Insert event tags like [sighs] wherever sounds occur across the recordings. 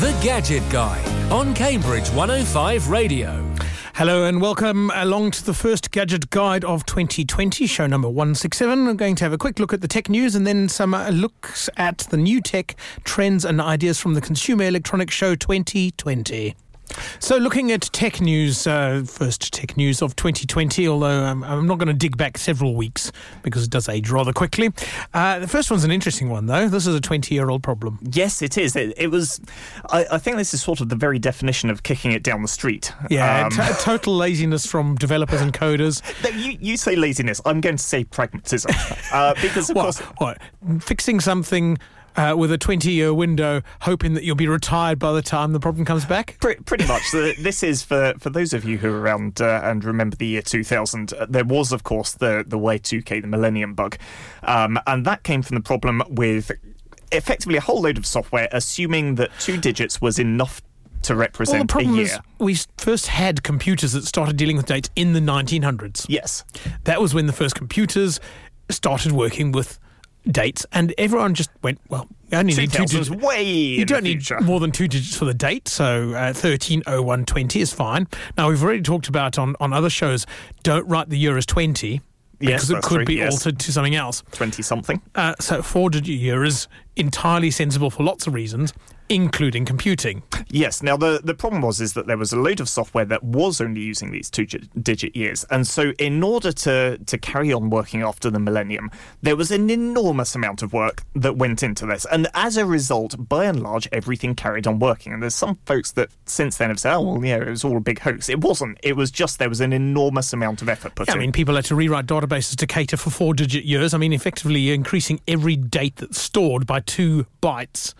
The Gadget Guy on Cambridge 105 Radio. Hello and welcome along to the first Gadget Guide of 2020, show number 167. I'm going to have a quick look at the tech news and then some looks at the new tech trends and ideas from the Consumer Electronics Show 2020. So, looking at tech news, uh, first tech news of 2020, although um, I'm not going to dig back several weeks because it does age rather quickly. Uh, the first one's an interesting one, though. This is a 20 year old problem. Yes, it is. It, it was. I, I, think this is sort of the very definition of kicking it down the street. Yeah, um, t- [laughs] total laziness from developers and coders. [laughs] You, you say laziness. I'm going to say pragmatism. Uh, because, of what, course. What? Fixing something uh, with a 20 year window, hoping that you'll be retired by the time the problem comes back? Pretty, pretty much. this is for, for those of you who are around uh, and remember the year 2000. Uh, there was, of course, the, the Y2K, the Millennium Bug. Um, and that came from the problem with effectively a whole load of software assuming that two digits was enough to represent well, the problem a year. Is we first had computers that started dealing with dates in the 1900s. Yes. That was when the first computers started working with dates, and everyone just went, well, you only need two digits. Way you don't need more than two digits for the date, so uh, 130120 is fine. Now, we've already talked about on, on other shows, don't write the year as 20 because yes, it could true, be yes. altered to something else. 20 something. Uh, so, four digit year is entirely sensible for lots of reasons including computing. Yes. Now the the problem was is that there was a load of software that was only using these two digit years, and so in order to to carry on working after the millennium, there was an enormous amount of work that went into this, and as a result, by and large, everything carried on working. And there's some folks that since then have said, "Oh, well, yeah, it was all a big hoax." It wasn't. It was just there was an enormous amount of effort put yeah, in. I mean, people had to rewrite databases to cater for four digit years. I mean, effectively, you're increasing every date that's stored by two bytes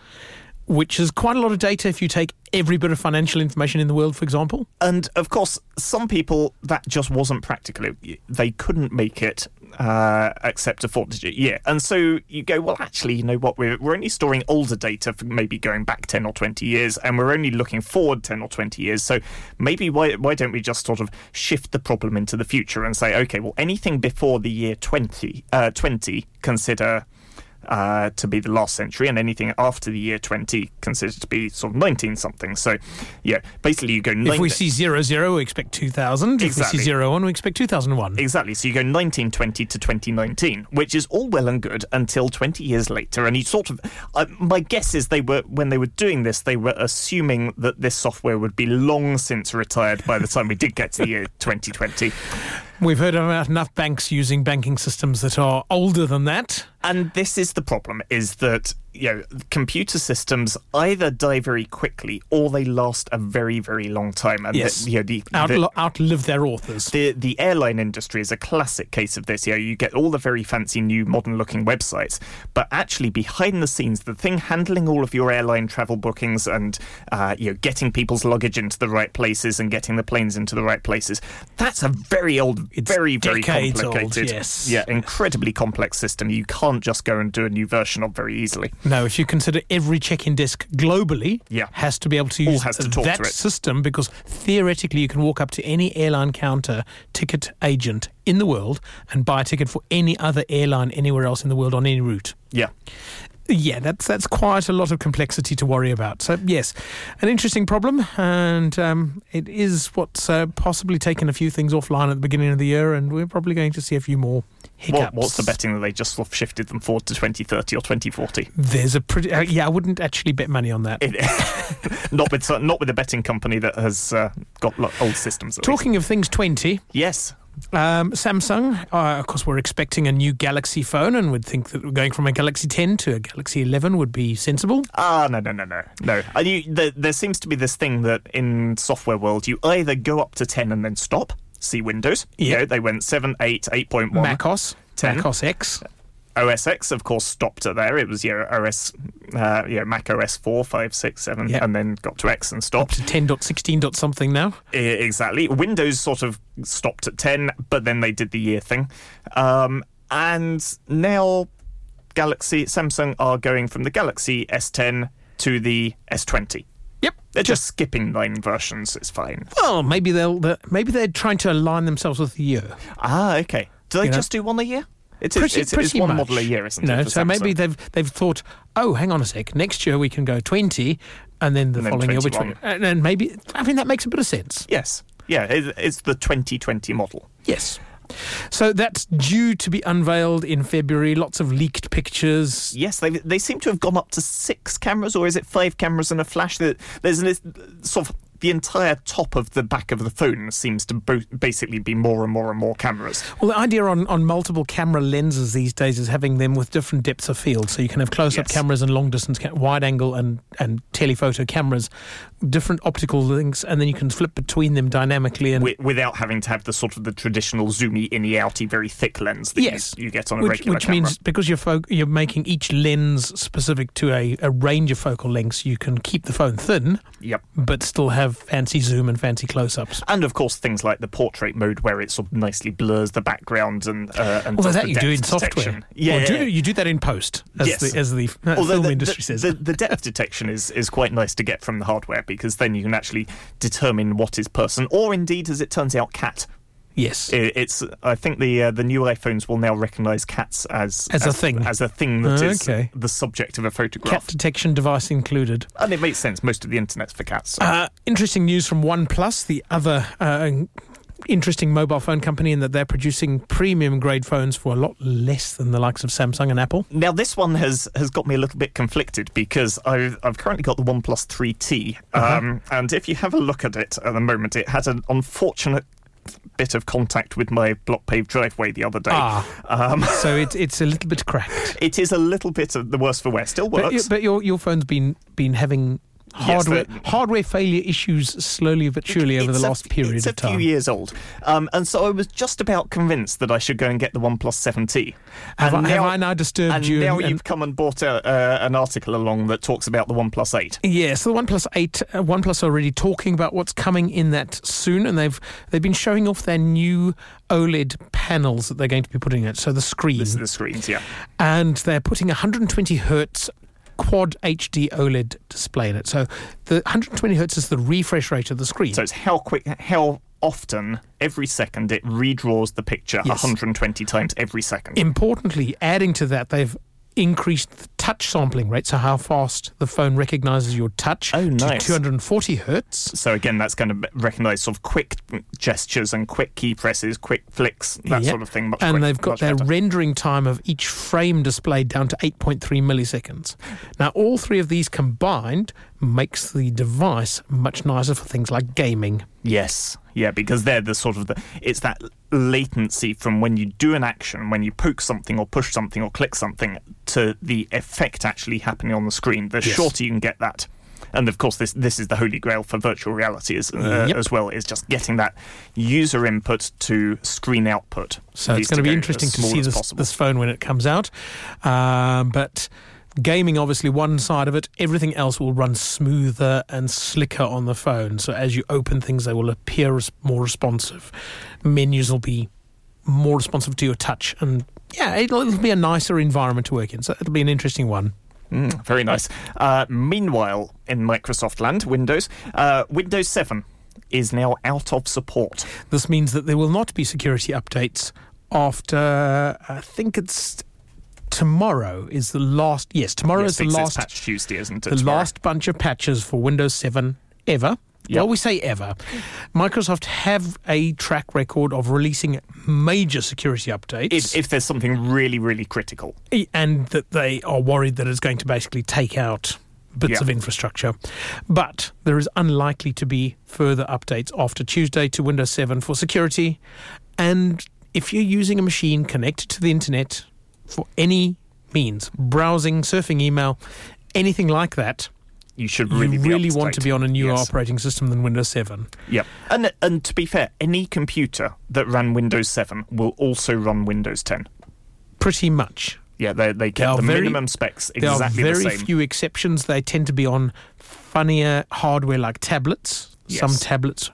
which is quite a lot of data if you take every bit of financial information in the world, for example. And of course, some people that just wasn't practical. They couldn't make it uh, accept a four digit year. And so you go, well, actually, you know what? We're, we're only storing older data for maybe going back 10 or 20 years, and we're only looking forward 10 or 20 years. So maybe why, why don't we just sort of shift the problem into the future and say, okay, well, anything before the year 20, uh, 20 consider uh, to be the last century, and anything after the year 20 considered to be sort of 19 something. So, yeah, basically you go. If we see zero zero, we expect 2000. Exactly. If we see zero one, we expect 2001. Exactly. So you go 1920 to 2019, which is all well and good until 20 years later. And you sort of, uh, my guess is they were when they were doing this, they were assuming that this software would be long since retired by the time we did get to the year 2020. We've heard about enough banks using banking systems that are older than that. And this is the problem: is that you know computer systems either die very quickly or they last a very very long time. And yes, the, you know, the, Outl- the, outlive their authors. The the airline industry is a classic case of this. You know, you get all the very fancy new modern looking websites, but actually behind the scenes, the thing handling all of your airline travel bookings and uh, you know getting people's luggage into the right places and getting the planes into the right places, that's a very old, it's very very Old, complicated, yes. yeah, incredibly complex system. You can't just go and do a new version of very easily. No, if you consider every check-in desk globally yeah. has to be able to use to that system because theoretically you can walk up to any airline counter ticket agent in the world and buy a ticket for any other airline anywhere else in the world on any route. Yeah. Yeah, that's that's quite a lot of complexity to worry about. So yes, an interesting problem, and um, it is what's uh, possibly taken a few things offline at the beginning of the year, and we're probably going to see a few more. What, what's the betting that they just sort of shifted them forward to 2030 or 2040? There's a pretty uh, yeah. I wouldn't actually bet money on that. It, [laughs] not with not with a betting company that has uh, got old systems. Talking least. of things 20, yes. Um, Samsung, uh, of course, we're expecting a new Galaxy phone, and would think that going from a Galaxy 10 to a Galaxy 11 would be sensible. Ah, no, no, no, no, no. You, there, there seems to be this thing that in software world, you either go up to 10 and then stop. See Windows. Yeah, you know, they went 7, 8, 8.1. Mac OS, 10. Mac OS X. OS X, of course, stopped at there. It was yeah, OS, uh, yeah, Mac OS 4, 5, 6, 7, yeah. and then got to X and stopped. Up to 10.16 dot something now. I, exactly. Windows sort of stopped at 10, but then they did the year thing. Um, and now Galaxy, Samsung are going from the Galaxy S10 to the S20. They're just skipping nine versions. It's fine. Well, maybe they'll maybe they're trying to align themselves with the year. Ah, okay. Do they You know? just do one a year? It's, Pretty, it's, pretty it's one much. model a year, isn't know, it? No, so maybe they've they've thought, oh, hang on a sec, next year we can go twenty, and then the And then following year, 21. which and then maybe I mean that makes a bit of sense. Yes. Yeah, it, it's the 2020 model. Yes. So that's due to be unveiled in February. Lots of leaked pictures. Yes, they they seem to have gone up to six cameras, or is it five cameras and a flash? That there's this sort of the entire top of the back of the phone seems to bo- basically be more and more and more cameras. Well, the idea on, on multiple camera lenses these days is having them with different depths of field. So you can have close up Yes. cameras and long distance, ca- wide angle and, and telephoto cameras, different optical links, and then you can flip between them dynamically. And wi- without having to have the sort of the traditional zoomy, inny, outy, very thick lens that Yes. you, you get on a which, regular which camera. means because you're fo- you're making each lens specific to a, a range of focal lengths, you can keep the phone thin Yep. but still have fancy zoom and fancy close ups. And of course, things like the portrait mode, where it sort of nicely blurs the background and uh, and does that you do in software. detection. Yeah, Or do, you do that in post, as Yes. the, as the uh, film the, industry the, says. The, the depth detection is, is quite nice to get from the hardware because then you can actually determine what is person, or indeed, as it turns out, cat. yes. I- It's. I think the uh, the new iPhones will now recognise cats as As a thing. as a thing that is Okay. the subject of a photograph. Cat detection device included. And it makes sense. Most of the internet's for cats. so- Uh, interesting news from OnePlus, the other uh, interesting mobile phone company, in that they're producing premium grade phones for a lot less than the likes of Samsung and Apple. Now this one has has got me a little bit conflicted because I've I've currently got the OnePlus 3T, Uh-huh. um, and if you have a look at it at the moment, it had an unfortunate bit of contact with my block paved driveway the other day. Ah. Um, [laughs] So it, it's a little bit cracked. it is a little bit of the worse for wear. Still But, works. but your, your phone's been, been having hardware, but- hardware failure issues slowly but surely over the a- last period it's a few years old, um, and so I was just about convinced that I should go and get the OnePlus 7T. Have, And I, have now- I now disturbed And you? now and- and- you've come and bought a, uh, an article along that talks about the OnePlus 8. Yeah, so the OnePlus 8, uh, OnePlus are already talking about what's coming in that soon, and they've they've been showing off their new OLED panels that they're going to be putting in it. So the screen, the screens, yeah. and they're putting 120 hertz quad HD OLED display in it. So the 120 hertz is the refresh rate of the screen. So it's how quick, how often every second it redraws the picture Yes. 120 times every second. Importantly, adding to that, they've increased the touch sampling rate, so how fast the phone recognizes your touch Oh, to nice. 240 hertz. so again, that's going to recognise sort of quick gestures and quick key presses, quick flicks, that Yep. sort of thing. Much and quick- they've got their better. rendering time of each frame displayed down to 8.3 milliseconds. Now, all three of these combined makes the device much nicer for things like gaming. Yes, yeah, because they're the sort of the it's that latency from when you do an action, when you poke something or push something or click something, to the effect actually happening on the screen. The Yes. shorter you can get that, and of course this this is the holy grail for virtual reality as, uh, Yep. as well. Is just getting that user input to screen output. So it's going to be interesting to see this, this phone when it comes out. Um, but gaming, obviously, one side of it. Everything else will run smoother and slicker on the phone. So as you open things, they will appear more responsive. Menus will be more responsive to your touch. And yeah, it'll, it'll be a nicer environment to work in. So it'll be an interesting one. Mm, very nice. Uh, meanwhile, in Microsoft land, Windows, uh, Windows 7 is now out of support. This means that there will not be security updates after, I think it's tomorrow is the last. Yes, tomorrow Yes, is the last patch Tuesday, isn't it? the tomorrow? last bunch of patches for Windows 7 ever. Yep. Well, we say ever. Microsoft have a track record of releasing major security updates, if, if there's something really, really critical. and that they are worried that it's going to basically take out bits Yeah. of infrastructure. But there is unlikely to be further updates after Tuesday to Windows 7 for security. And if you're using a machine connected to the internet for any means, browsing, surfing email, anything like that, You should really you really to want to be on a new Yes. operating system than Windows 7. Yep. And and to be fair, any computer that ran Windows 7 will also run Windows 10. Pretty much. Yeah, they they There kept are the very- minimum specs There exactly are very few exceptions. They tend to be on funnier hardware like tablets. Some tablets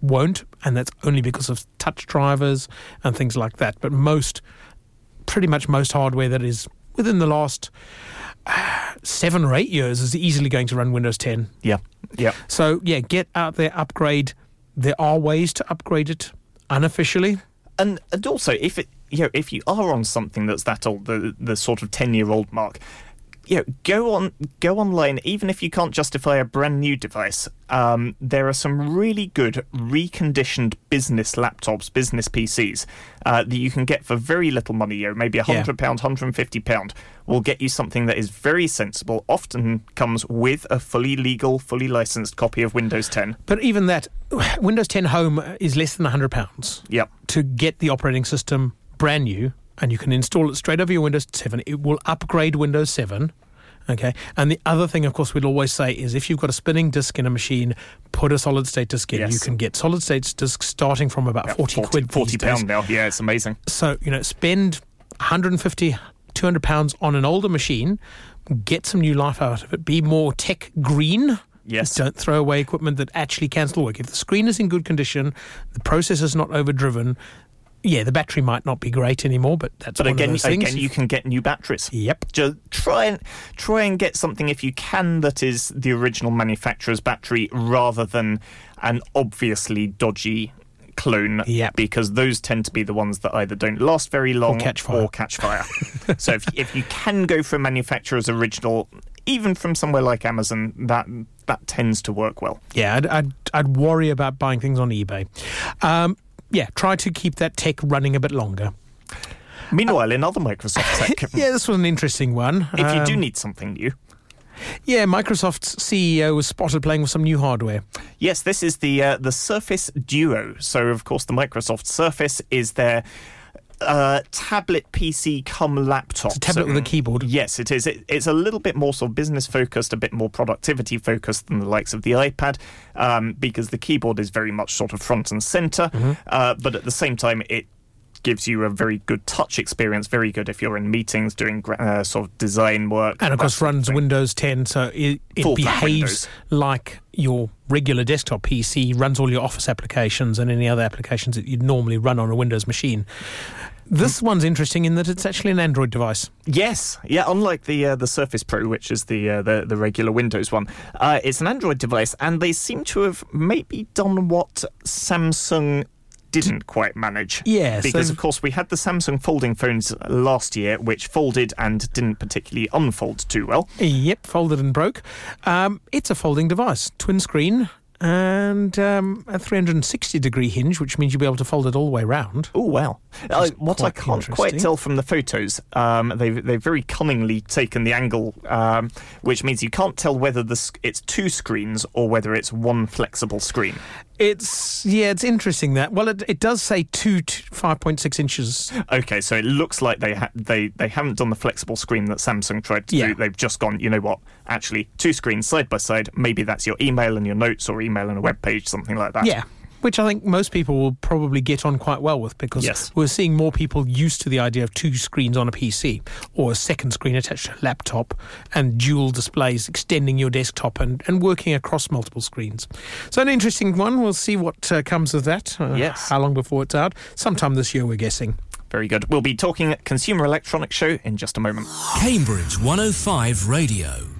won't, and that's only because of touch drivers and things like that. But most, pretty much most hardware that is within the last uh, seven or eight years is easily going to run Windows 10. Yeah. Yeah. So, yeah, get out there, upgrade. There are ways to upgrade it unofficially. And and also if it you know if you are on something that's that old, the the sort of 10 year old mark, you know, go on, go online. Even if you can't justify a brand new device, um, there are some really good reconditioned business laptops, business PCs uh, that you can get for very little money. You know, maybe a hundred pound, hundred and fifty pound will get you something that is very sensible. Often comes with a fully legal, fully licensed copy of Windows 10. But even that, [sighs] Windows 10 Home is less than £100 Yep. to get the operating system brand new, and you can install it straight over your Windows 7. It will upgrade Windows 7. Okay. And the other thing, of course, we'd always say is if you've got a spinning disk in a machine, put a solid state disk in. Yes. You can get solid state disks starting from about 40, quid. 40 pound now. Yeah, it's amazing. So, you know, spend 150, 200 pounds on an older machine, get some new life out of it, be more tech green. Yes. Don't throw away equipment that actually can still work. If the screen is in good condition, the processor's not overdriven, yeah, the battery might not be great anymore, but that's But one again, of those things. again, you can get new batteries. Yep. Just try and try and get something if you can that is the original manufacturer's battery rather than an obviously dodgy clone. Yep. Because those tend to be the ones that either don't last very long catch fire. or catch fire. [laughs] so if if you can go for a manufacturer's original, even from somewhere like Amazon, that that tends to work well. Yeah, I'd, I'd, I'd worry about buying things on eBay. Um, yeah, try to keep that tech running a bit longer. Meanwhile, in other Microsoft tech, [laughs] Yeah, this was an interesting one. if you do Um, need something new, Yeah, Microsoft's CEO was spotted playing with some new hardware. Yes, this is the uh, the Surface Duo. So, of course, the Microsoft Surface is their uh, tablet PC come laptop. It's a tablet So- with a keyboard. Yes, it is. It, it's a little bit more sort of business focused, a bit more productivity focused than the likes of the iPad, um, because the keyboard is very much sort of front and center. Mm-hmm. Uh, but at the same time, it gives you a very good touch experience. Very good if you're in meetings doing uh, sort of design work. And of course, runs. Windows 10, so it, it behaves like your regular desktop PC, runs all your Office applications and any other applications that you'd normally run on a Windows machine. This one's interesting in that it's actually an Android device. Yes, yeah. Unlike the uh, the Surface Pro, which is the uh, the the regular Windows one, uh, it's an Android device, and they seem to have maybe done what Samsung didn't quite manage. Yes, because of course we had the Samsung folding phones last year, which folded and didn't particularly unfold too well. Yep, folded and broke. Um, it's a folding device, twin screen, and um, a 360 degree hinge, which means you'll be able to fold it all the way round. Oh well. Uh, what I can't quite tell from the photos, um, they've they've very cunningly taken the angle, um, which means you can't tell whether the it's two screens or whether it's one flexible screen. It's yeah, it's interesting that. Well, it, it does say two to 5.6 inches. Okay, so it looks like they ha- they they haven't done the flexible screen that Samsung tried to Yeah. do. They've just gone, you know what? Actually, two screens side by side. Maybe that's your email and your notes, or email and a web page, something like that. Yeah. Which I think most people will probably get on quite well with because Yes. we're seeing more people used to the idea of two screens on a PC or a second screen attached to a laptop and dual displays extending your desktop and, and working across multiple screens. So, an interesting one. We'll see what uh, comes of that. Uh, Yes. How long before it's out? Sometime this year, we're guessing. Very good. We'll be talking at Consumer Electronics Show in just a moment. Cambridge 105 Radio.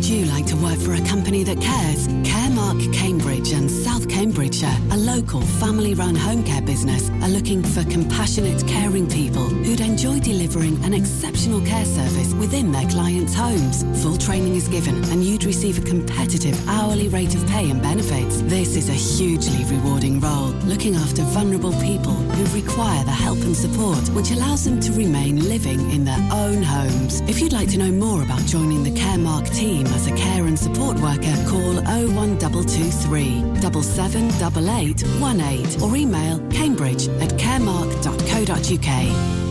Would you like to work for a company that cares? Caremark Cambridge and South Cambridgeshire, a local family run home care business, are looking for compassionate, caring people who'd enjoy delivering an exceptional care service within their clients' homes. Full training is given and you'd receive a competitive hourly rate of pay and benefits. This is a hugely rewarding role, looking after vulnerable people who require the help and support which allows them to remain living in their own homes. If you'd like to know more about joining the Caremark team as a care and support worker, call 01223 778818 or email cambridge at caremark.co.uk.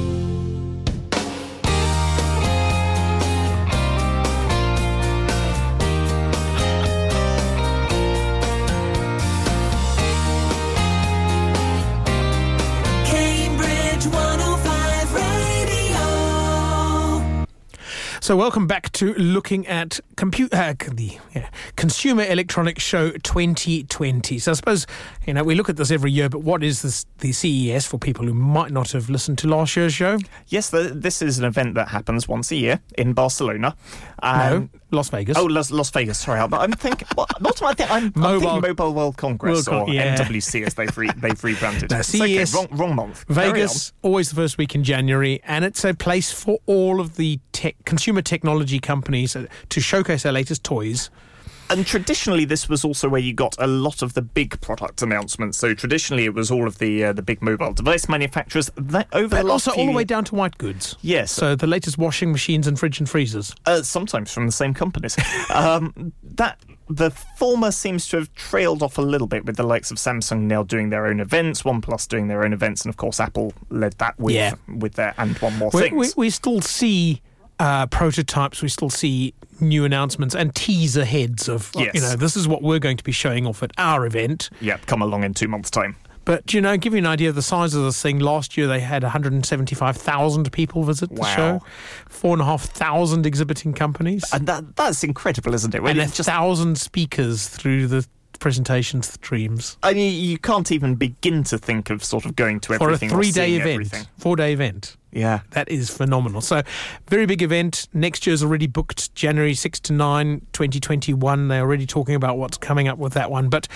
So, welcome back to looking at compu- uh, the yeah, Consumer Electronics Show 2020. So, I suppose you know we look at this every year, but what is this, the CES for people who might not have listened to last year's show? Yes, the, this is an event that happens once a year in Barcelona. Um, Las Vegas. Oh, Las, Las Vegas. Sorry, but [laughs] I'm thinking. What am I thinking? I'm, I'm Mobile- thinking Mobile World Congress World Con- or yeah. MWC as they've re, they've rebranded. [laughs] No, It's okay, CES, wrong, wrong month. Vegas, always the first week in January, and it's a place for all of the tech, consumer technology companies to showcase their latest toys. And traditionally, this was also where you got a lot of the big product announcements. So traditionally, it was all of the uh, the big mobile device manufacturers. That over But the also all the way down to white goods. Yes. So the latest washing machines and fridge and freezers. Uh, sometimes from the same companies. [laughs] um, that the former seems to have trailed off a little bit with the likes of Samsung now doing their own events, OnePlus doing their own events, and of course Apple led that with Yeah. with their and one more We, things. we, we still see uh, prototypes, we still see new announcements and teaser heads of, uh, Yes. you know, this is what we're going to be showing off at our event. yeah, come along in two months' time. But, you know, give you an idea of the size of this thing. Last year they had 175,000 people visit the Wow. show, 4,500 exhibiting companies, And that that's incredible, isn't it? When and a just thousand speakers through the presentation streams. I mean, you can't even begin to think of sort of going to For a three day event, everything. four day event. Yeah. That is phenomenal. So, very big event. Next year's already booked January 6 to 9, 2021. They're already talking about what's coming up with that one. But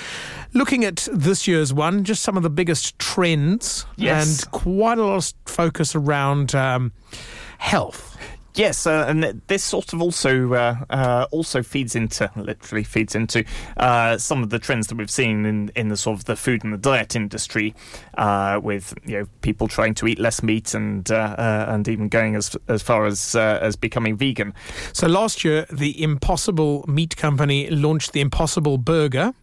looking at this year's one, just some of the biggest trends Yes. and quite a lot of focus around um, health. Yes, uh, and this sort of also uh, uh, also feeds into literally feeds into uh, some of the trends that we've seen in, in the sort of the food and the diet industry, uh, with you know people trying to eat less meat and uh, and even going as as far as as becoming vegan. So, last year, the Impossible Meat Company launched the Impossible Burger.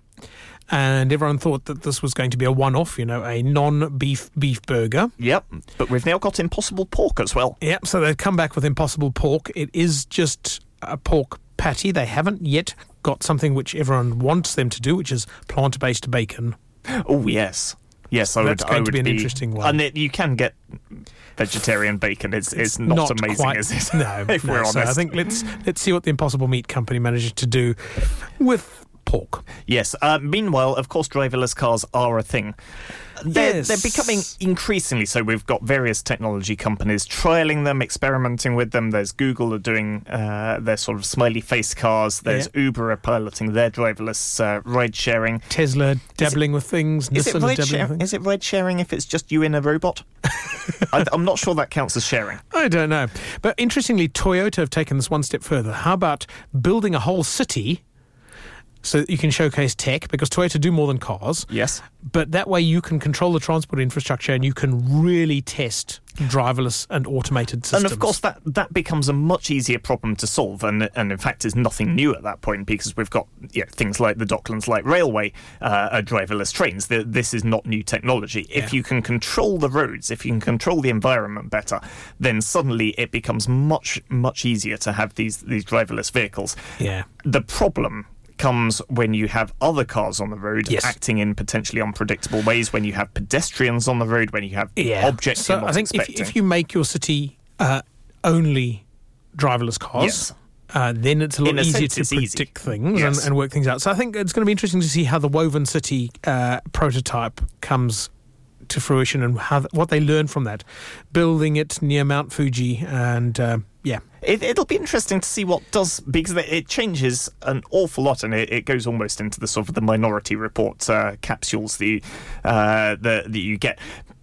And everyone thought that this was going to be a one off, you know, a non beef beef burger. Yep, but we've now got Impossible Pork as well. Yep, so they've come back with Impossible Pork. It is just a pork patty. They haven't yet got something which everyone wants them to do, which is plant based bacon. Oh yes, yes, I That's would. going I to be an interesting one. And it, you can get vegetarian bacon. It's it's, not, amazing, quite, is it? No, [laughs] if no. we're honest. So I think let's let's see what the Impossible Meat Company manages to do with pork. Yes. Uh, meanwhile, of course, driverless cars are a thing. They're, Yes. they're becoming increasingly so. We've got various technology companies trialing them, experimenting with them. There's Google are doing uh, their sort of smiley face cars. There's Uber are piloting their driverless uh, ride sharing. Tesla dabbling with things. Is it, ride share- things. is it ride sharing if it's just you in a robot? [laughs] I, I'm not sure that counts as sharing. I don't know. But interestingly, Toyota have taken this one step further. How about building a whole city so that you can showcase tech? Because Toyota do more than cars. Yes. But that way you can control the transport infrastructure and you can really test driverless and automated systems. And of course, that, that becomes a much easier problem to solve, and and in fact is nothing new at that point because we've got you know, things like the Docklands Light Railway uh, are driverless trains. The, this is not new technology. If you can control the roads, if you can control the environment better, then suddenly it becomes much much easier to have these these driverless vehicles. Yeah. The problem comes when you have other cars on the road Yes. acting in potentially unpredictable ways, when you have pedestrians on the road, when you have Yeah. objects So I think if, if you make your city uh, only driverless cars, Yes. uh, then it's a lot a easier sense, to it's easy. predict things Yes. and, and work things out. So I think it's going to be interesting to see how the Woven City uh, prototype comes to fruition and how what they learn from that, building it near Mount Fuji and uh, yeah. It, it'll be interesting to see what does because it- it changes an awful lot, and it, it goes almost into the sort of the Minority Report uh, capsules that you, uh, the, that you get.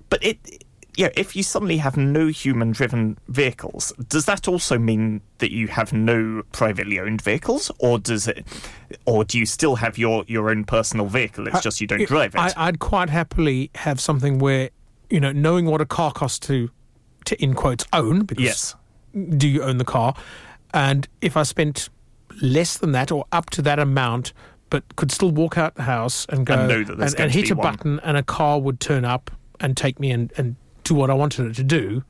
But it, yeah, if you suddenly have no human-driven vehicles, does that also mean that you have no privately owned vehicles, or does it, or do you still have your your own personal vehicle? It's just you don't drive it. I, I'd quite happily have something where you know knowing what a car costs to, to in quotes own because yes. Do you own the car? And if I spent less than that or up to that amount, but could still walk out the house and go And know that there's and, and hit a one. button and a car would turn up and take me and, and do what I wanted it to do.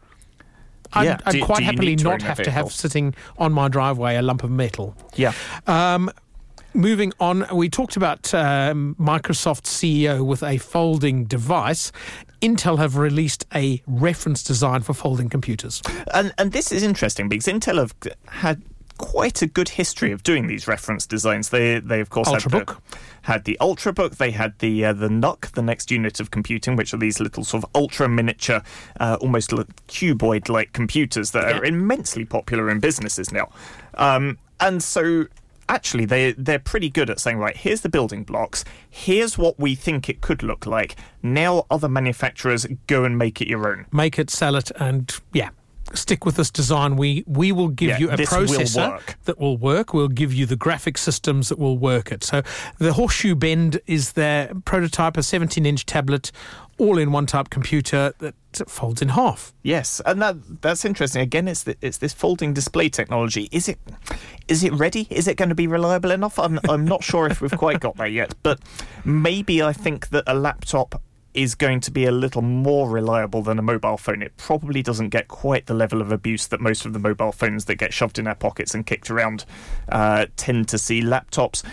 I'd, Yeah. I'd Do- quite do happily not have to have sitting on my driveway a lump of metal. Yeah. Um, moving on, we talked about um, Microsoft's CEO with a folding device. Intel have released a reference design for folding computers. And and this is interesting because Intel have had quite a good history of doing these reference designs. They they of course had the, Ultrabook. had the Ultrabook. They had the uh, the NUC, the next unit of computing, which are these little sort of ultra miniature, uh, almost cuboid like computers that are immensely popular in businesses now. Um, and so actually they they're pretty good at saying right here's the building blocks here's what we think it could look like now other manufacturers go and make it your own Make it, sell it, and yeah. Stick with this design. We we will give Yeah, you a will processor work. that will work. We'll give you the graphic systems that will work it. So the Horseshoe Bend is their prototype, a 17-inch tablet, all-in-one type computer that folds in half. yes and that that's interesting again it's the, it's this folding display technology is it is it ready is it going to be reliable enough i'm i'm not sure if we've quite got there yet but maybe i think that a laptop is going to be a little more reliable than a mobile phone. It probably doesn't get quite the level of abuse that most of the mobile phones that get shoved in our pockets and kicked around uh, tend to see. Laptops,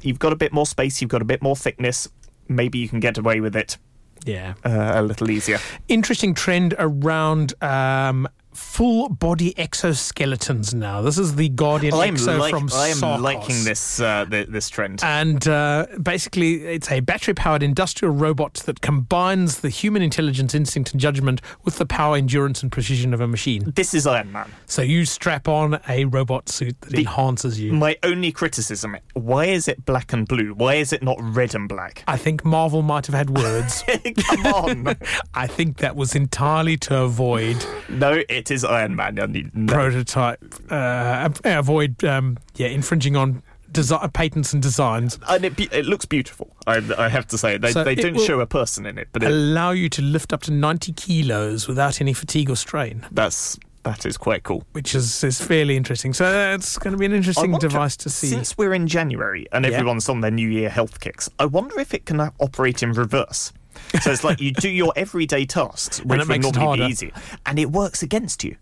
you've got a bit more space, you've got a bit more thickness. Maybe you can get away with it Yeah. uh, a little easier. Interesting trend around um, full body exoskeletons now. This is the Guardian I'm, XO like, from I am Sarcos. liking this uh, th- this trend. And uh, basically, it's a battery powered industrial robot that combines the human intelligence, instinct, and judgment with the power, endurance, and precision of a machine. this is Iron Man. So you strap on a robot suit that enhances you. My only criticism: why is it black and blue? Why is it not red and black? I think Marvel might have had words. [laughs] Come on! [laughs] I think that was entirely to avoid no, it is Iron Man. I need no. prototype, uh, avoid um, yeah infringing on desi- patents and designs. and it, be- it looks beautiful. I, I have to say they, So they don't show a person in it, but it, Allow you to lift up to 90 kilos without any fatigue or strain, that's that is quite cool. which is, is fairly interesting. So uh, it's going to be an interesting device to see. Since we're in January and Yeah. everyone's on their New Year health kicks, I wonder if it can uh, operate in reverse. So it's like you do your everyday tasks, which would makes it normally be harder. easier, and it works against you.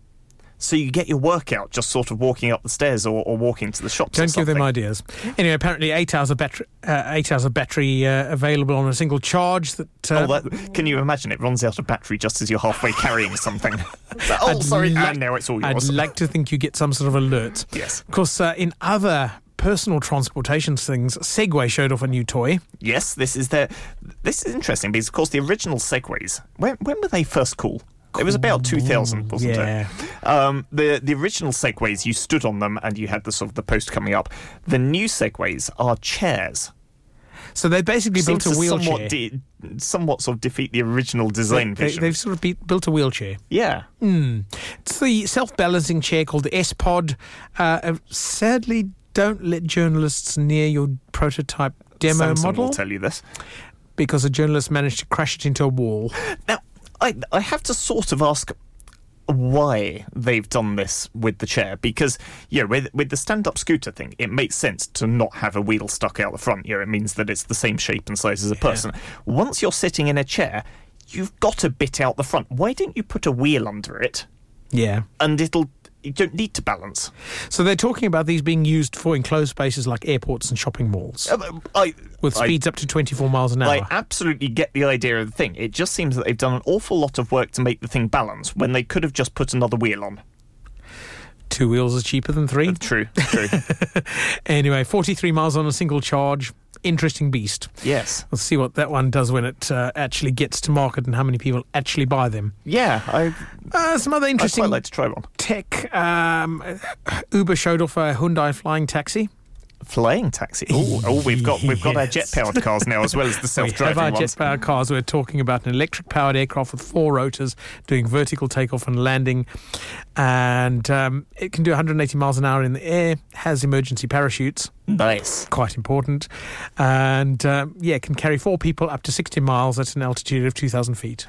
So you get your workout just sort of walking up the stairs or, or walking to the shops. Don't give them ideas. Anyway, apparently eight hours of battery, uh, eight hours of battery uh, available on a single charge. That, uh, Oh, that, can you imagine? It runs out of battery just as you're halfway carrying something. [laughs] So, oh, I'd sorry, like- and now it's all I'd like to think you get some sort of alert. Yes. Of course, uh, in other personal transportation things, Segway showed off a new toy. Yes, this is their. This is interesting because, of course, the original Segways. When when were they first cool? It was about 2000, wasn't yeah. it? Um, the the original Segways, you stood on them and you had the sort of the post coming up. The new Segways are chairs. So they basically built a wheelchair. Somewhat, de- somewhat sort of defeat the original design They, vision. have sort of be- built a wheelchair. yeah. It's the self-balancing chair called the S-Pod. Uh, sadly, don't let journalists near your prototype demo Samsung model will tell you this. because a journalist managed to crash it into a wall. Now, I I have to sort of ask why they've done this with the chair because yeah with with the stand up scooter thing it makes sense to not have a wheel stuck out the front yeah it means that it's the same shape and size as a person once you're sitting in a chair you've got a bit out the front why don't you put a wheel under it Yeah. and it'll you don't need to balance So they're talking about these being used for enclosed spaces like airports and shopping malls Uh, I with I- speeds up to 24 miles an hour. I absolutely get the idea of the thing. It just seems that they've done an awful lot of work to make the thing balance when they could have just put another wheel on. Two wheels are cheaper than three. True, true. [laughs] Anyway, 43 miles on a single charge. Interesting beast. yes. We'll see what that one does when it uh, actually gets to market and how many people actually buy them. Yeah, I Uh, some other interesting. I'd quite like to try one. tech. Um, Uber showed off a Hyundai flying taxi. Flying taxi. Oh, oh, we've got we've got our jet powered cars now as well as the [laughs] We have self-driving our ones. jet powered cars. We're talking about an electric powered aircraft with four rotors doing vertical takeoff and landing. And um, it can do 180 miles an hour in the air, has emergency parachutes, Nice. quite important. And um, yeah, it can carry four people up to 60 miles at an altitude of 2,000 feet.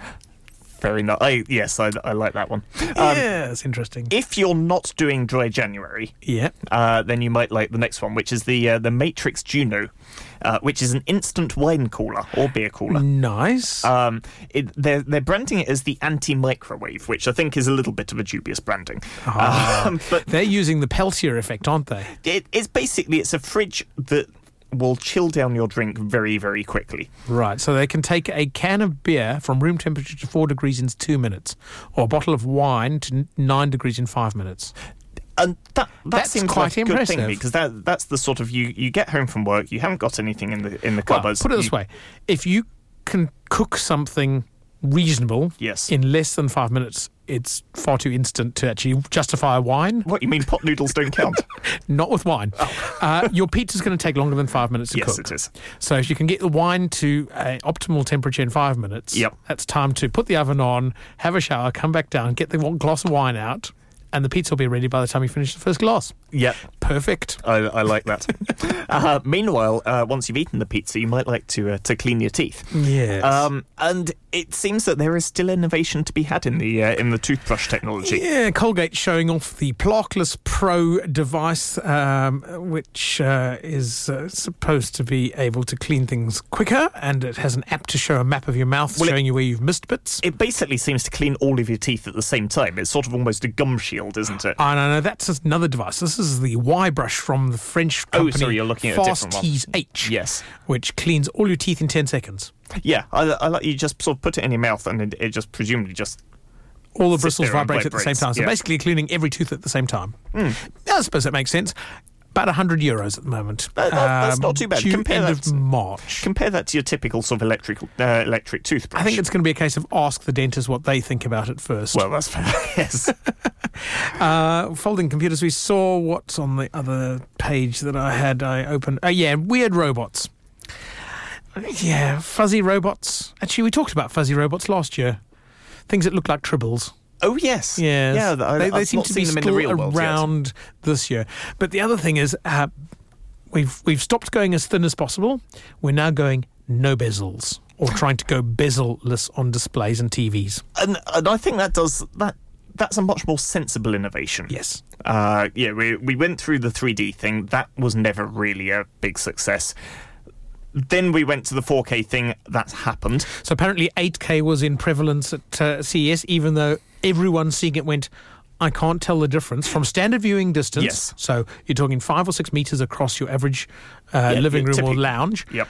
Very nice. I, yes, I, I like that one. Um, yeah, it's interesting. If you're not doing dry January, yeah. uh, then you might like the next one, which is the uh, the Matrix Juno, uh, which is an instant wine cooler or beer cooler. Nice. Um, it, they're they're branding it as the anti-microwave, which I think is a little bit of a dubious branding. Ah. [laughs] Um, but They're using the Peltier effect, aren't they? it, it's basically it's a fridge that will chill down your drink very very quickly. Right, so they can take a can of beer from room temperature to four degrees in two minutes, or a bottle of wine to nine degrees in five minutes. And that that That's seems quite like a good thing impressive. because that that's the sort of you you get home from work, you haven't got anything in the in the Well, cupboards. put it this you- way: if you can cook something reasonable Yes. in less than five minutes it's far too instant to actually justify a wine. What you mean? Pot noodles don't count? [laughs] Not with wine. Uh, your pizza's going to take longer than five minutes to yes, cook. Yes, it is. So if you can get the wine to a optimal temperature in five minutes, Yep. that's time to put the oven on, have a shower, come back down, get the glass of wine out, and the pizza will be ready by the time you finish the first glass. Yep. Perfect. I, I like that. [laughs] uh, meanwhile, uh, once you've eaten the pizza, you might like to uh, to clean your teeth. Yes. Um, and it seems that there is still innovation to be had in the uh, in the toothbrush technology. Yeah, Colgate showing off the Plaqueless Pro device, um, which uh, is uh, supposed to be able to clean things quicker, and it has an app to show a map of your mouth Well, it- showing you where you've missed bits. It basically seems to clean all of your teeth at the same time. It's sort of almost a gum shield, isn't it? Oh, no, no, that's another device. This is the Y brush from the French company. Oh, sorry, you're looking at a Fast different one. Tease H. Yes. Which cleans all your teeth in 10 seconds. Yeah, I, I like you just sort of put it in your mouth and it, it just presumably just All the bristles vibrate at the same time. So yeah. Basically cleaning every tooth at the same time. Hmm. Yeah, I suppose that makes sense. About 100 euros at the moment. Um, That- that- that's not too bad. Due Compare end that- of March. compare that to your typical sort of electrical uh, electric toothbrush. I think it's going to be a case of ask the dentist what they think about it first. well, that's fair. [laughs] yes. [laughs] uh, folding computers, we saw what's on the other page that I had. I opened. Uh, yeah, weird robots. Yeah, fuzzy robots. Actually, we talked about fuzzy robots last year. Things that look like tribbles. Oh yes. Yes. Yeah. I, they, they seem to be them in the real world around this year. But the other thing is, uh, we've we've stopped going as thin as possible. We're now going no bezels, or trying to go bezel-less on displays and TVs. and and I think that does that. That's a much more sensible innovation. Yes. Uh, yeah, we we went through the 3D thing. That was never really a big success. Then we went to the 4K thing. That's happened. So apparently 8K was in prevalence at uh, CES, even though everyone seeing it went, I can't tell the difference from standard viewing distance. Yes. So you're talking five or six meters across your average uh, living room or typically. lounge. Yep.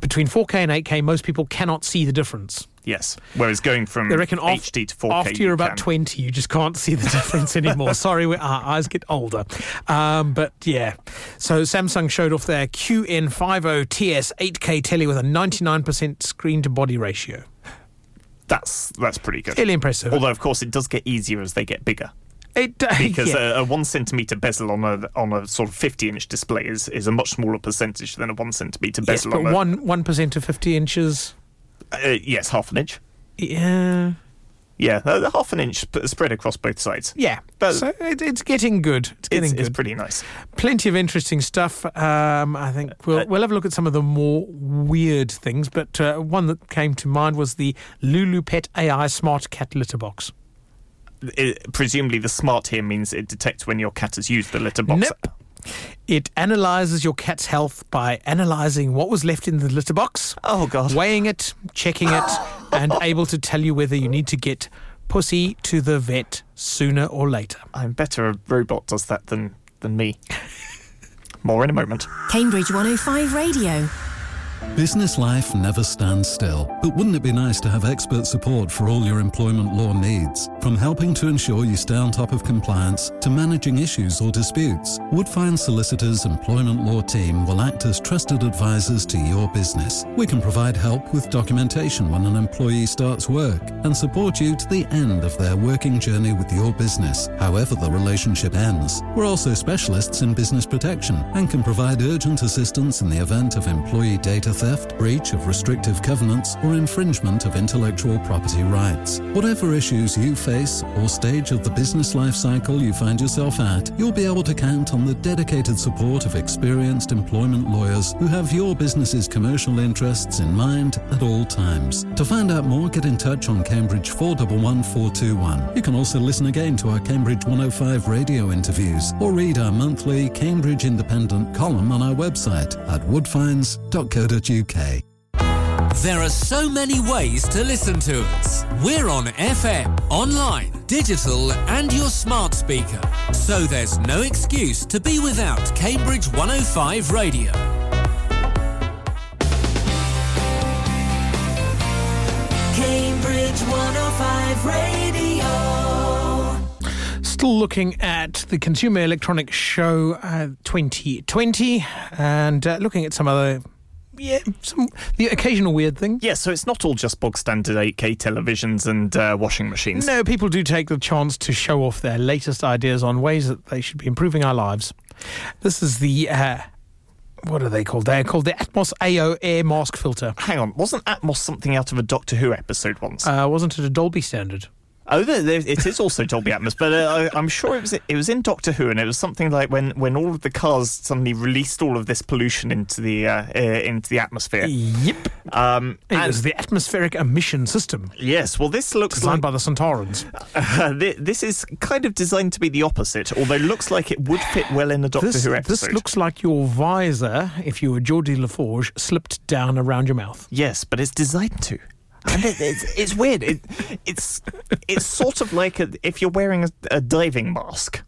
Between 4K and 8K, most people cannot see the difference. Yes. Whereas going from They reckon af- HD to 4K, after you you're about can. 20, you just can't see the [laughs] difference anymore. Sorry, we, our eyes get older. Um, but yeah. So Samsung showed off their Q950TS 8K telly with a 99% screen to body ratio. That's that's pretty good. Fairly impressive. Although, of course, it does get easier as they get bigger. It, uh, [laughs] because yeah. a, a one centimeter bezel on a on a sort of fifty inch display is, is a much smaller percentage than a one centimeter bezel. yes, but on a one one percent of fifty inches. uh, yes half an inch. Yeah, Yeah, uh, half an inch spread across both sides. yeah. But- so it, it's getting good. It's getting It's, good. it's pretty nice. Plenty of interesting stuff. Um, I think we'll Uh, we'll have a look at some of the more weird things. But uh, one that came to mind was the Lulu Pet AI Smart Cat Litter Box. It, presumably, the smart here means it detects when your cat has used the litter box. Nope. It analyzes your cat's health by analyzing what was left in the litter box, Oh god. weighing it, checking it, [gasps] and able to tell you whether you need to get pussy to the vet sooner or later. I'm better a robot does that than than me. More in a moment. Cambridge 105 Radio. Business life never stands still, but wouldn't it be nice to have expert support for all your employment law needs? From helping to ensure you stay on top of compliance to managing issues or disputes, Woodfine Solicitors Employment Law Team will act as trusted advisors to your business. We can provide help with documentation when an employee starts work and support you to the end of their working journey with your business, however the relationship ends. We're also specialists in business protection and can provide urgent assistance in the event of employee data theft, breach of restrictive covenants, or infringement of intellectual property rights. Whatever issues you face or stage of the business life cycle you find yourself at, you'll be able to count on the dedicated support of experienced employment lawyers who have your business's commercial interests in mind at all times. To find out more, get in touch on Cambridge 411421. You can also listen again to our Cambridge 105 radio interviews or read our monthly Cambridge Independent column on our website at woodfines.co.uk. There are so many ways to listen to us. We're on FM, online, digital, and your smart speaker. So there's no excuse to be without Cambridge 105 Radio. Cambridge 105 Radio. Still looking at the Consumer Electronics Show uh, 2020 and uh, looking at some other yeah, some the occasional weird thing. Yeah, so it's not all just bog standard 8K televisions and uh, washing machines. No, people do take the chance to show off their latest ideas on ways that they should be improving our lives. This is the. Uh, what are they called? They're called the Atmos AO air mask filter. Hang on, wasn't Atmos something out of a Doctor Who episode once? Uh, wasn't it a Dolby standard? Oh, it is also Dolby Atmos, but uh, I, I'm sure it was it was in Doctor Who, and it was something like when, when all of the cars suddenly released all of this pollution into the uh, uh, into the atmosphere. Yep. Um, It and- was the atmospheric emission system yes, well, this looks designed like by the Sontarans. uh, this is kind of designed to be the opposite, although looks like it would fit well in a Doctor This, Who episode. this looks like your visor, if you were Geordi La Forge, slipped down around your mouth. Yes, but it's designed to. And it, it's, it's weird. It, it's it's sort of like a, if you're wearing a, a diving mask.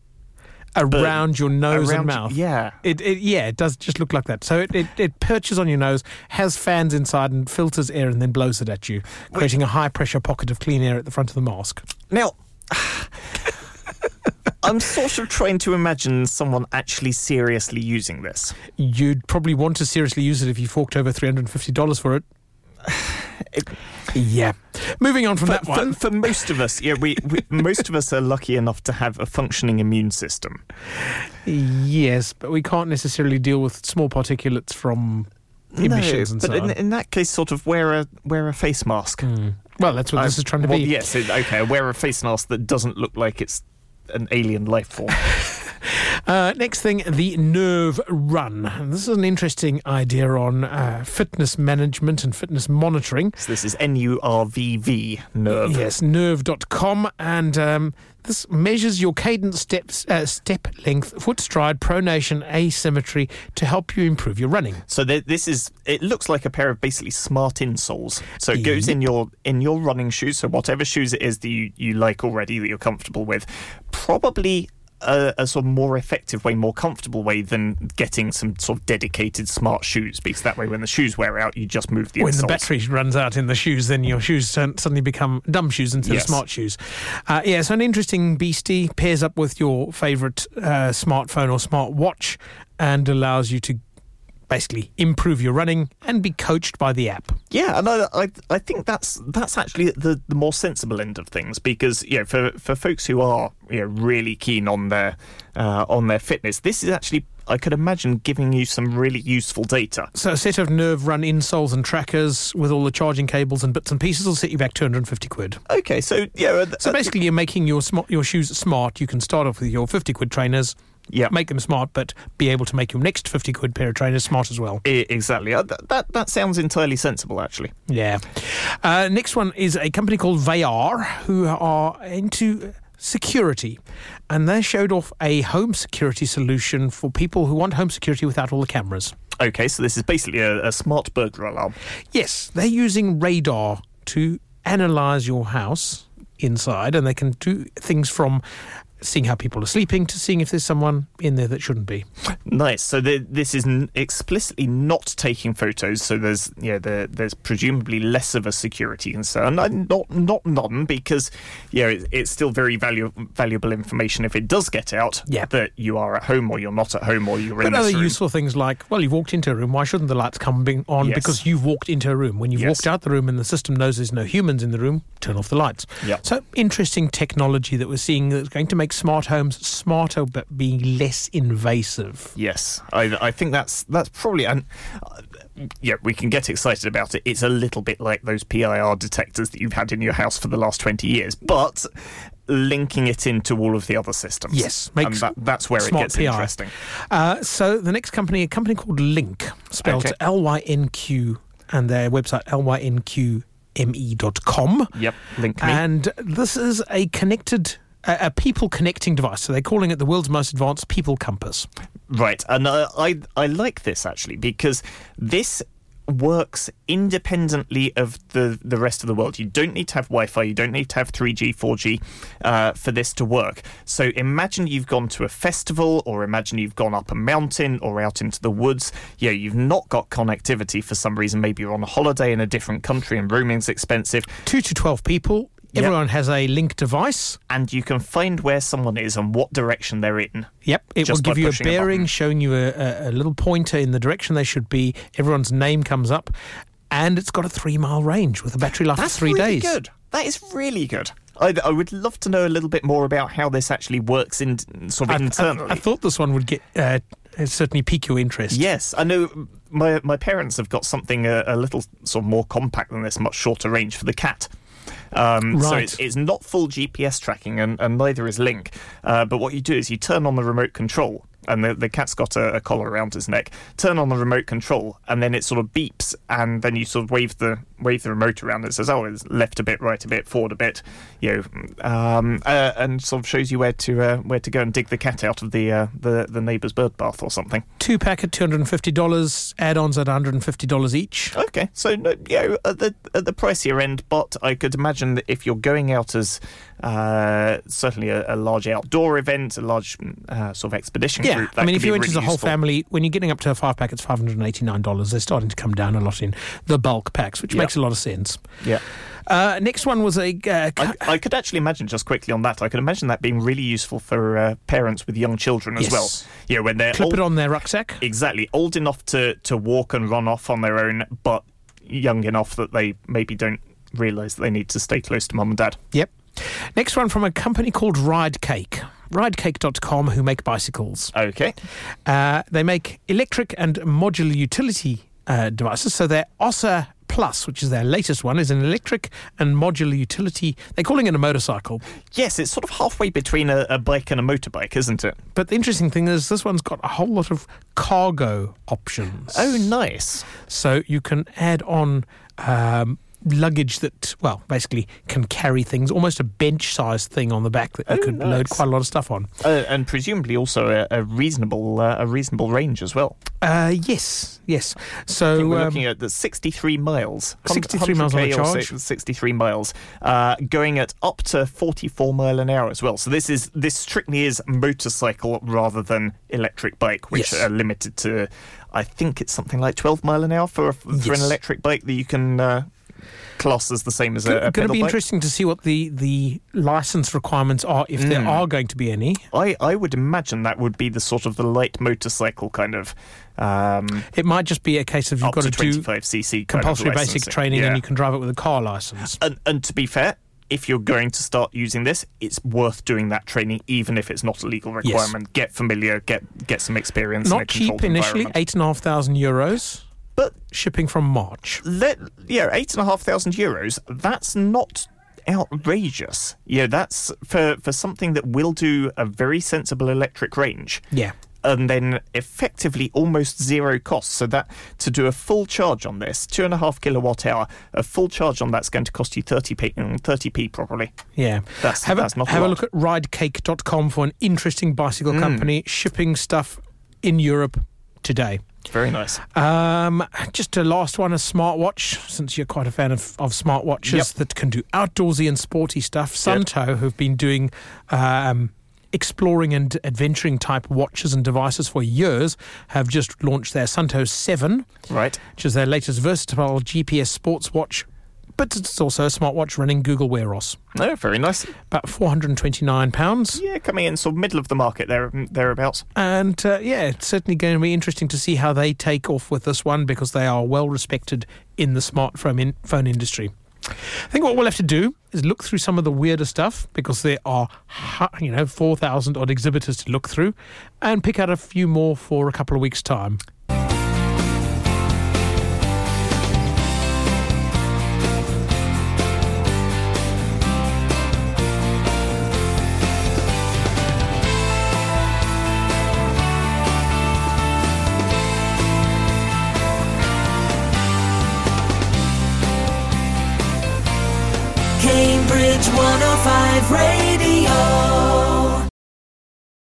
Around your nose around- and mouth. yeah. It, it yeah, it does just look like that. So it, it, it perches on your nose, has fans inside and filters air and then blows it at you, creating a high pressure pocket of clean air at the front of the mask. Now, [sighs] I'm sort of trying to imagine someone actually seriously using this. You'd probably want to seriously use it if you forked over $350 for it. [sighs] [laughs] yeah. Moving on from that For, one. for most of us, yeah, we, we most of us are lucky enough to have a functioning immune system. Yes, but we can't necessarily deal with small particulates from emissions and but so in, on. in that case, sort of wear a wear a face mask. Hmm. well, that's what this is trying to well, be. Yes, okay. Wear a face mask that doesn't look like it's an alien life form. [laughs] Uh, next thing, the NURVV Run. This is an interesting idea on uh, fitness management and fitness monitoring. so this is N U R V V nerve. Yes, nurvv.com. And um, this measures your cadence, steps, uh, step length, foot stride, pronation, asymmetry to help you improve your running. So th- this is it looks like a pair of basically smart insoles. So it goes in your in your running shoes. So whatever shoes it is that you, you like already that you're comfortable with, probably a, a sort of more effective way, more comfortable way than getting some sort of dedicated smart shoes. Because that way, when the shoes wear out, you just move the when the battery runs out in the shoes, then your shoes turn, suddenly become dumb shoes instead Yes. of smart shoes. Uh, yeah, so an interesting beastie pairs up with your favourite uh, smartphone or smart watch and allows you to basically improve your running and be coached by the app. Yeah, and I, I, I think that's that's actually the, the more sensible end of things because you know for, for folks who are you know really keen on their uh, on their fitness, this is actually I could imagine giving you some really useful data. So a set of NURVV Run insoles and trackers with all the charging cables and bits and pieces will set you back 250 quid. Okay, so yeah, uh, So basically, you're making your smart, your shoes smart. You can start off with your 50 quid trainers, yeah, make them smart, but be able to make your next 50 quid pair of trainers smart as well. exactly. Uh, that, that that sounds entirely sensible, actually. Yeah. Uh, next one is a company called Vayyar, who are into security. And they showed off a home security solution for people who want home security without all the cameras. Okay, so this is basically a, a smart burglar alarm. Yes, they're using radar to analyze your house inside, and they can do things from seeing how people are sleeping to seeing if there's someone in there that shouldn't be. Nice. So the, this is n- explicitly not taking photos. So there's yeah, the, there's presumably less of a security concern. Not not none because yeah, it, it's still very valu- valuable information if it does get out. Yeah. that you are at home or you're not at home or you're in But other room. useful things like, well, you've walked into a room, why shouldn't the lights come on? Yes. Because you've walked into a room. When you've Yes. walked out the room and the system knows there's no humans in the room, turn off the lights. Yep. So interesting technology that we're seeing that's going to make smart homes smarter but being less invasive. Yes, I, I think that's that's probably and uh, yeah, we can get excited about it. It's a little bit like those PIR detectors that you've had in your house for the last twenty years, but linking it into all of the other systems. Yes, and that, that's where it gets PI. interesting. Uh, so the next company, a company called Lynq, spelled Okay. L Y N Q, and their website lynqme.com. Yep, link me. And this is a connected, a, a people connecting device. So they're calling it the world's most advanced people compass. Right, and uh, I I like this actually because this works independently of the the rest of the world. You don't need to have Wi-Fi. You don't need to have 3G, 4G uh, for this to work. So imagine you've gone to a festival, or imagine you've gone up a mountain or out into the woods. Yeah, you've not got connectivity for some reason. Maybe you're on a holiday in a different country and roaming's expensive. Two to 12 people, Yep. Everyone has a Lynq device. and you can find where someone is and what direction they're in. Yep, it will give you a pushing a bearing, showing you a, a, little pointer in the direction they should be. Everyone's name comes up, and it's got a three mile range with a battery life That's of three really days. good. That is really good. I, I would love to know a little bit more about how this actually works in sort of I- internally. I thought this one would get uh, certainly pique your interest. Yes, I know. My my parents have got something a, a little sort of more compact than this, much shorter range for the cat. Um, So Right. it's, it's not full GPS tracking, and, and neither is Lynq. Uh, but what you do is you turn on the remote control, and the, the cat's got a, a collar around his neck. Turn on the remote control, and then it sort of beeps, and then you sort of wave the wave the remote around. It says, "Oh, it's left a bit, right a bit, forward a bit," you know, um, uh, and sort of shows you where to uh, where to go and dig the cat out of the uh, the the neighbour's bird bath or something. Two pack at two hundred and fifty dollars. Add-ons at one hundred and fifty dollars each. Okay, so you know, at the at the pricier end, but I could imagine that if you're going out as uh, certainly a, a large outdoor event, a large uh, sort of expedition Yeah, group, that I mean, if be you went really as a whole useful. family, when you're getting up to a five pack, it's five hundred and eighty nine dollars. They're starting to come down a lot in the bulk packs, which Yeah. Makes a lot of sense. yeah. Uh, next one was a uh, I, I could actually imagine just quickly on that. I could imagine that being really useful for uh, parents with young children as Yes. well. Yeah, when they're clip old, it on their rucksack. exactly old enough to to walk and run off on their own, but young enough that they maybe don't realise that they need to stay close to mum and dad. Yep. Next one from a company called Ride Cake. Ridecake.com, who make bicycles. Okay. Uh, they make electric and modular utility uh, devices. So they're OSA Plus, which is their latest one, is an electric and modular utility. They're calling it a motorcycle. Yes, it's sort of halfway between a, a bike and a motorbike, isn't it? But the interesting thing is, this one's got a whole lot of cargo options. Oh, nice. So you can add on um, luggage that, well, basically can carry things, almost a bench sized thing on the back that you Oh, could nice. load quite a lot of stuff on. Uh, and presumably also a, a reasonable uh, a reasonable range as well. Uh, yes, yes. So we're um, looking at the 63 miles. 63 miles on a 100K or charge. 63 miles, uh, going at up to 44 mile an hour as well. So this is this strictly is motorcycle rather than electric bike, which Yes. are limited to, I think it's something like 12 mile an hour for a, for an electric bike that you can uh, class as the same as a, a going to be bike. interesting to see what the, the license requirements are, if there Mm. are going to be any. I, I would imagine that would be the sort of the light motorcycle kind of um, It might just be a case of you've got to to do 25cc kind of compulsory basic training Yeah. and you can drive it with a car license. And, and to be fair, if you're going to start using this, it's worth doing that training, even if it's not a legal Yes. requirement. Get familiar, get get some experience. in Not cheap initially, eight and a half thousand euros. But Shipping from March. let yeah, eight and a half thousand euros. That's not outrageous. Yeah, that's for for something that will do a very sensible electric range. Yeah. and then effectively almost zero cost. So that to do a full charge on this, two and a half kilowatt hour, a full charge on that's going to cost you thirty p, mm, thirty p probably. Yeah. That's- have that's a, not have a lot. look at ridecake.com for an interesting bicycle Mm. company shipping stuff in Europe today. Very nice. Um, just a last one, a smartwatch, since you're quite a fan of, of smartwatches Yep. that can do outdoorsy and sporty stuff. Suunto have been doing um, exploring and adventuring type watches and devices for years, have just launched their Suunto 7, Right. which is their latest versatile GPS sports watch. But it's also a smartwatch running Google Wear OS. No, very nice. About £429. Yeah, coming in sort of middle of the market there, thereabouts. And uh, yeah, it's certainly going to be interesting to see how they take off with this one because they are well respected in the smartphone in, phone industry. I think what we'll have to do is look through some of the weirder stuff because there are, you know, 4,000 odd exhibitors to look through and pick out a few more for a couple of weeks' time.